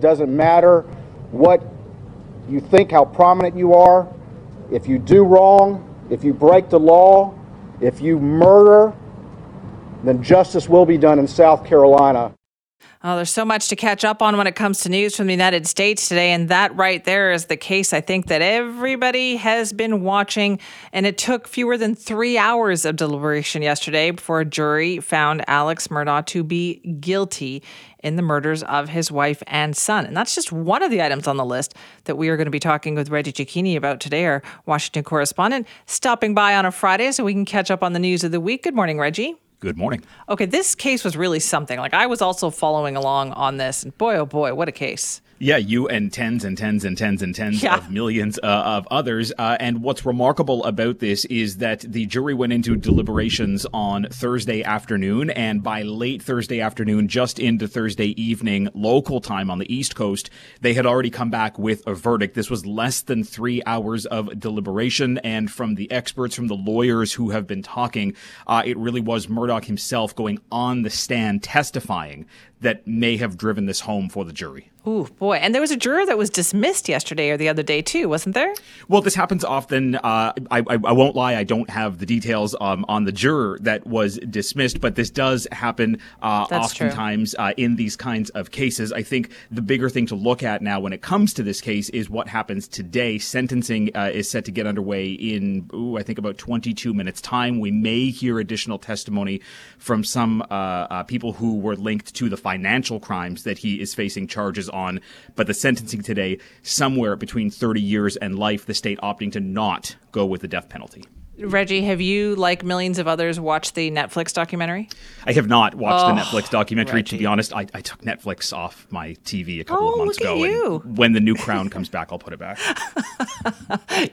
Doesn't matter what you think, how prominent you are. If you do wrong, if you break the law, if you murder, then justice will be done in South Carolina. Oh, there's so much to catch up on when it comes to news from the United States today. And that right there is the case I think that everybody has been watching. And it took fewer than three hours of deliberation yesterday before a jury found Alex Murdaugh to be guilty in the murders of his wife and son. And that's just one of the items on the list that we are going to be talking with Reggie Cecchini about today, our Washington correspondent, stopping by on a Friday so we can catch up on the news of the week. Good morning, Reggie. Good morning. Okay, this case was really something. Like I was also following along on this, and boy, oh boy, what a case! Yeah, you and tens and tens and tens and tens Yeah. of millions uh, of others. Uh, and what's remarkable about this is that the jury went into deliberations on Thursday afternoon, and by late Thursday afternoon, just into Thursday evening, local time on the East Coast, they had already come back with a verdict. This was less than three hours of deliberation, and from the experts, from the lawyers who have been talking, uh, it really was Murdaugh himself going on the stand testifying that may have driven this home for the jury. Oh boy. And there was a juror that was dismissed yesterday or the other day, too, wasn't there? Well, this happens often. Uh, I, I, I won't lie. I don't have the details um, on the juror that was dismissed, but this does happen uh, oftentimes uh, in these kinds of cases. I think the bigger thing to look at now when it comes to this case is what happens today. Sentencing uh, is set to get underway in, ooh, I think about 22 minutes' time. We may hear additional testimony from some uh, uh, people who were linked to the financial crimes that he is facing charges on. But the sentencing today, somewhere between 30 years and life, the state opting to not go with the death penalty. Reggie, have you, like millions of others, watched the Netflix documentary? I have not watched the Oh, Netflix documentary. To be honest, I, I took Netflix off my TV a couple Oh, of months look at ago. when the new crown comes back, I'll put it back.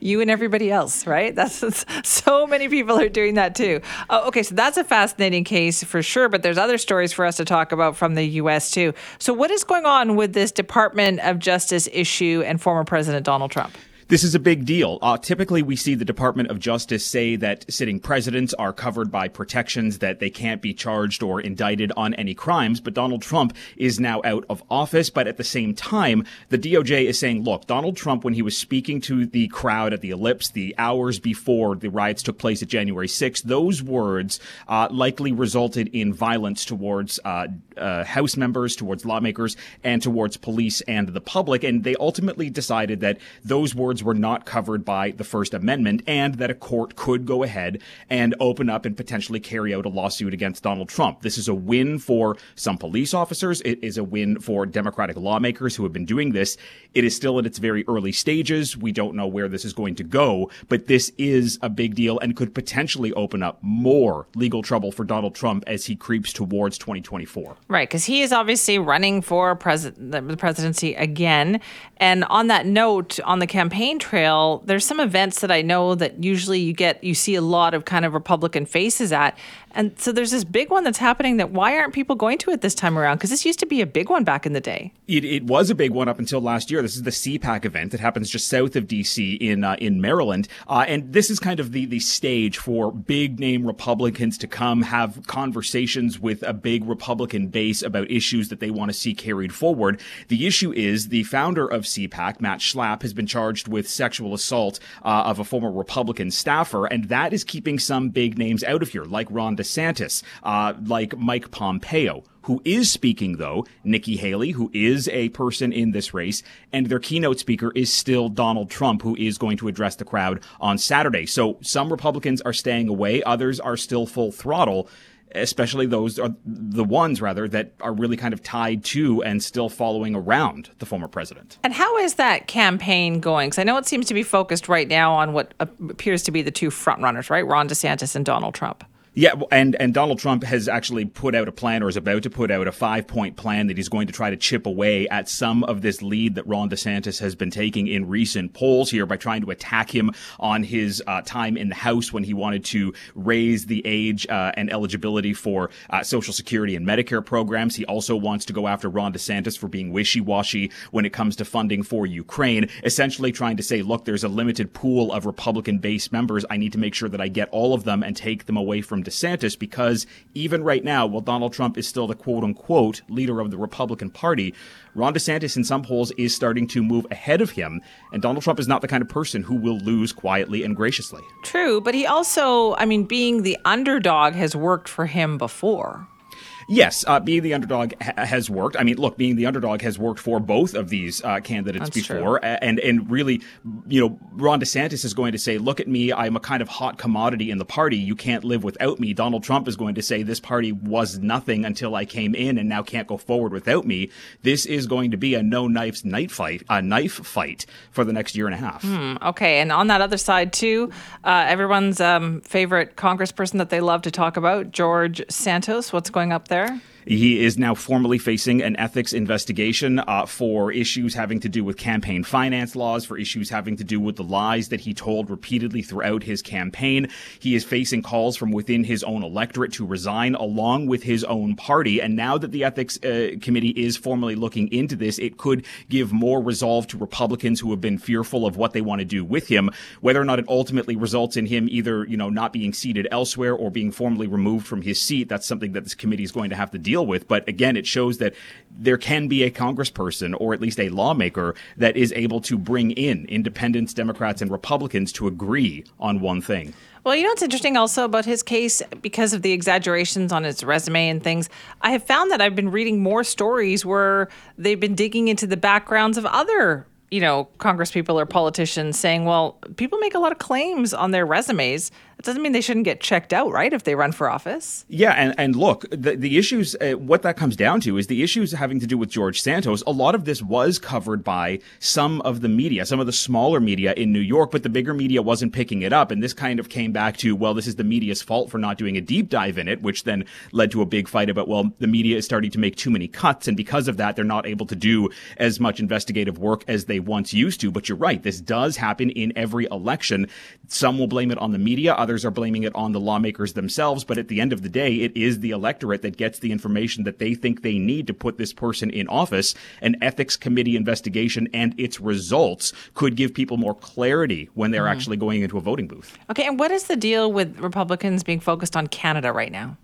You and everybody else, right? That's, that's- so many people are doing that too. Oh, okay, so that's a fascinating case for sure, but there's other stories for us to talk about from the US too. So what is going on with this Department of Justice issue and former President Donald Trump? This is a big deal. Uh, typically, we see the Department of Justice say that sitting presidents are covered by protections that they can't be charged or indicted on any crimes. But Donald Trump is now out of office. But at the same time, the DOJ is saying, look, Donald Trump, when he was speaking to the crowd at the Ellipse the hours before the riots took place at January 6th, those words uh, likely resulted in violence towards uh, uh, House members, towards lawmakers, and towards police and the public. And they ultimately decided that those words were not covered by the First Amendment and that a court could go ahead and open up and potentially carry out a lawsuit against Donald Trump. This is a win for some police officers. It is a win for Democratic lawmakers who have been doing this. It is still in its very early stages. We don't know where this is going to go, but this is a big deal and could potentially open up more legal trouble for Donald Trump as he creeps towards 2024. Right, because he is obviously running for pres- the presidency again. And on that note, on the campaign trail, there's some events that I know that usually you get, you see a lot of kind of Republican faces at. And so there's this big one that's happening that why aren't people going to it this time around? Because this used to be a big one back in the day. It, it was a big one up until last year. This is the CPAC event that happens just south of DC in uh, in Maryland, uh, and this is kind of the the stage for big name Republicans to come have conversations with a big Republican base about issues that they want to see carried forward. The issue is the founder of CPAC, Matt Schlapp, has been charged with sexual assault uh, of a former Republican staffer, and that is keeping some big names out of here, like Ron DeSantis, uh, like Mike Pompeo who is speaking though, Nikki Haley, who is a person in this race, and their keynote speaker is still Donald Trump, who is going to address the crowd on Saturday. So some Republicans are staying away, others are still full throttle. Especially those are the ones rather that are really kind of tied to and still following around the former president. And how is that campaign going? Because I know it seems to be focused right now on what appears to be the two frontrunners, right? Ron DeSantis and Donald Trump. Yeah, and and Donald Trump has actually put out a plan, or is about to put out a five point plan that he's going to try to chip away at some of this lead that Ron DeSantis has been taking in recent polls here by trying to attack him on his uh, time in the House when he wanted to raise the age uh, and eligibility for uh, Social Security and Medicare programs. He also wants to go after Ron DeSantis for being wishy washy when it comes to funding for Ukraine, essentially trying to say, look, there's a limited pool of Republican base members. I need to make sure that I get all of them and take them away from DeSantis because even right now, while Donald Trump is still the quote unquote leader of the Republican Party, Ron DeSantis in some polls is starting to move ahead of him. And Donald Trump is not the kind of person who will lose quietly and graciously. True, but he also, I mean, being the underdog has worked for him before. Yes, uh, being the underdog ha- has worked. I mean, look, being the underdog has worked for both of these uh, candidates That's before, true. and and really, you know, Ron DeSantis is going to say, "Look at me, I'm a kind of hot commodity in the party. You can't live without me." Donald Trump is going to say, "This party was nothing until I came in, and now can't go forward without me." This is going to be a no knives night fight, a knife fight for the next year and a half. Hmm, okay, and on that other side too, uh, everyone's um, favorite Congressperson that they love to talk about, George Santos. What's going up there? there? He is now formally facing an ethics investigation uh, for issues having to do with campaign finance laws, for issues having to do with the lies that he told repeatedly throughout his campaign. He is facing calls from within his own electorate to resign along with his own party. And now that the ethics uh, committee is formally looking into this, it could give more resolve to Republicans who have been fearful of what they want to do with him. Whether or not it ultimately results in him either, you know, not being seated elsewhere or being formally removed from his seat, that's something that this committee is going to have to deal deal with. But again, it shows that there can be a congressperson or at least a lawmaker that is able to bring in independents, Democrats, and Republicans to agree on one thing. Well, you know what's interesting also about his case because of the exaggerations on his resume and things. I have found that I've been reading more stories where they've been digging into the backgrounds of other you know, congresspeople or politicians saying, well, people make a lot of claims on their resumes. It doesn't mean they shouldn't get checked out, right, if they run for office. Yeah, and, and look, the, the issues, uh, what that comes down to is the issues having to do with George Santos. A lot of this was covered by some of the media, some of the smaller media in New York, but the bigger media wasn't picking it up. And this kind of came back to, well, this is the media's fault for not doing a deep dive in it, which then led to a big fight about, well, the media is starting to make too many cuts. And because of that, they're not able to do as much investigative work as they once used to. But you're right. This does happen in every election. Some will blame it on the media. Others are blaming it on the lawmakers themselves. But at the end of the day, it is the electorate that gets the information that they think they need to put this person in office. An ethics committee investigation and its results could give people more clarity when they're mm-hmm. actually going into a voting booth. Okay. And what is the deal with Republicans being focused on Canada right now?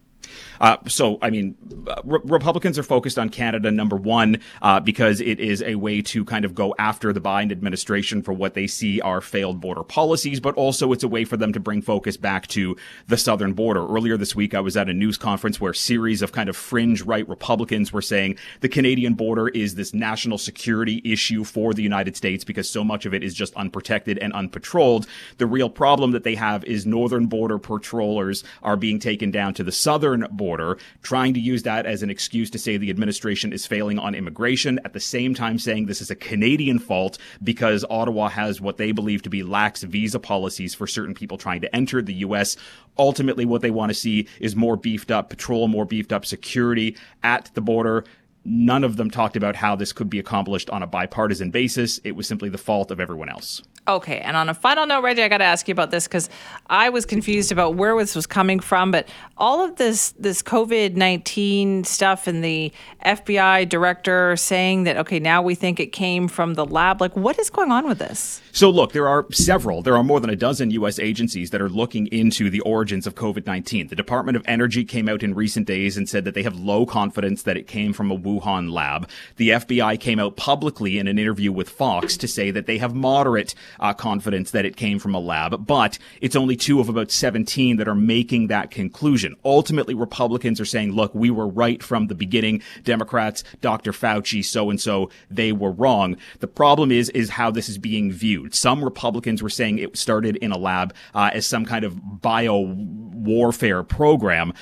Uh, so, I mean, re- Republicans are focused on Canada, number one, uh, because it is a way to kind of go after the Biden administration for what they see are failed border policies, but also it's a way for them to bring focus back to the southern border. Earlier this week, I was at a news conference where a series of kind of fringe right Republicans were saying the Canadian border is this national security issue for the United States because so much of it is just unprotected and unpatrolled. The real problem that they have is northern border patrollers are being taken down to the southern border, trying to use that as an excuse to say the administration is failing on immigration, at the same time saying this is a Canadian fault because Ottawa has what they believe to be lax visa policies for certain people trying to enter the U.S. Ultimately, what they want to see is more beefed up patrol, more beefed up security at the border. None of them talked about how this could be accomplished on a bipartisan basis. It was simply the fault of everyone else. Okay, and on a final note, Reggie, I got to ask you about this because I was confused about where this was coming from. But all of this this COVID nineteen stuff and the FBI director saying that okay, now we think it came from the lab. Like, what is going on with this? So, look, there are several. There are more than a dozen U.S. agencies that are looking into the origins of COVID nineteen. The Department of Energy came out in recent days and said that they have low confidence that it came from a Wuhan lab. The FBI came out publicly in an interview with Fox to say that they have moderate uh, confidence that it came from a lab, but it's only two of about 17 that are making that conclusion. Ultimately, Republicans are saying, look, we were right from the beginning. Democrats, Dr. Fauci, so and so, they were wrong. The problem is, is how this is being viewed. Some Republicans were saying it started in a lab uh, as some kind of bio warfare program.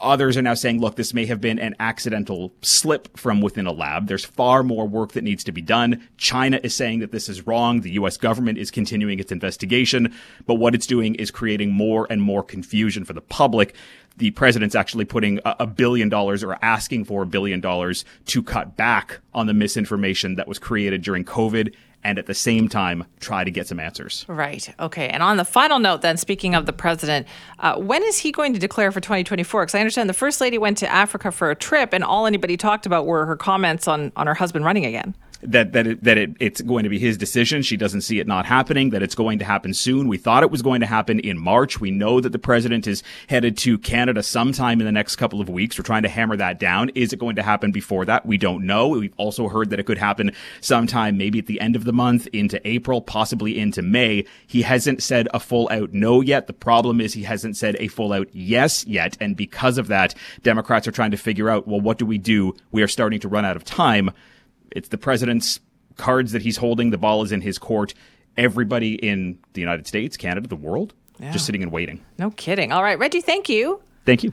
Others are now saying, look, this may have been an accidental slip from within a lab. There's far more work that needs to be done. China is saying that this is wrong. The U.S. government is continuing its investigation, but what it's doing is creating more and more confusion for the public the president's actually putting a, billion dollars or asking for a billion dollars to cut back on the misinformation that was created during COVID and at the same time try to get some answers. Right. Okay. And on the final note, then, speaking of the president, uh, when is he going to declare for 2024? Because I understand the first lady went to Africa for a trip, and all anybody talked about were her comments on on her husband running again. That that it, that it, it's going to be his decision. She doesn't see it not happening. That it's going to happen soon. We thought it was going to happen in March. We know that the president is headed to Canada sometime in the next couple of weeks. We're trying to hammer that down. Is it going to happen before that? We don't know. We've also heard that it could happen sometime, maybe at the end of the month, into April, possibly into May. He hasn't said a full out no yet. The problem is he hasn't said a full out yes yet, and because of that, Democrats are trying to figure out, well, what do we do? We are starting to run out of time. It's the president's cards that he's holding. The ball is in his court. Everybody in the United States, Canada, the world, Yeah. just sitting and waiting. No kidding. All right, Reggie, thank you. Thank you.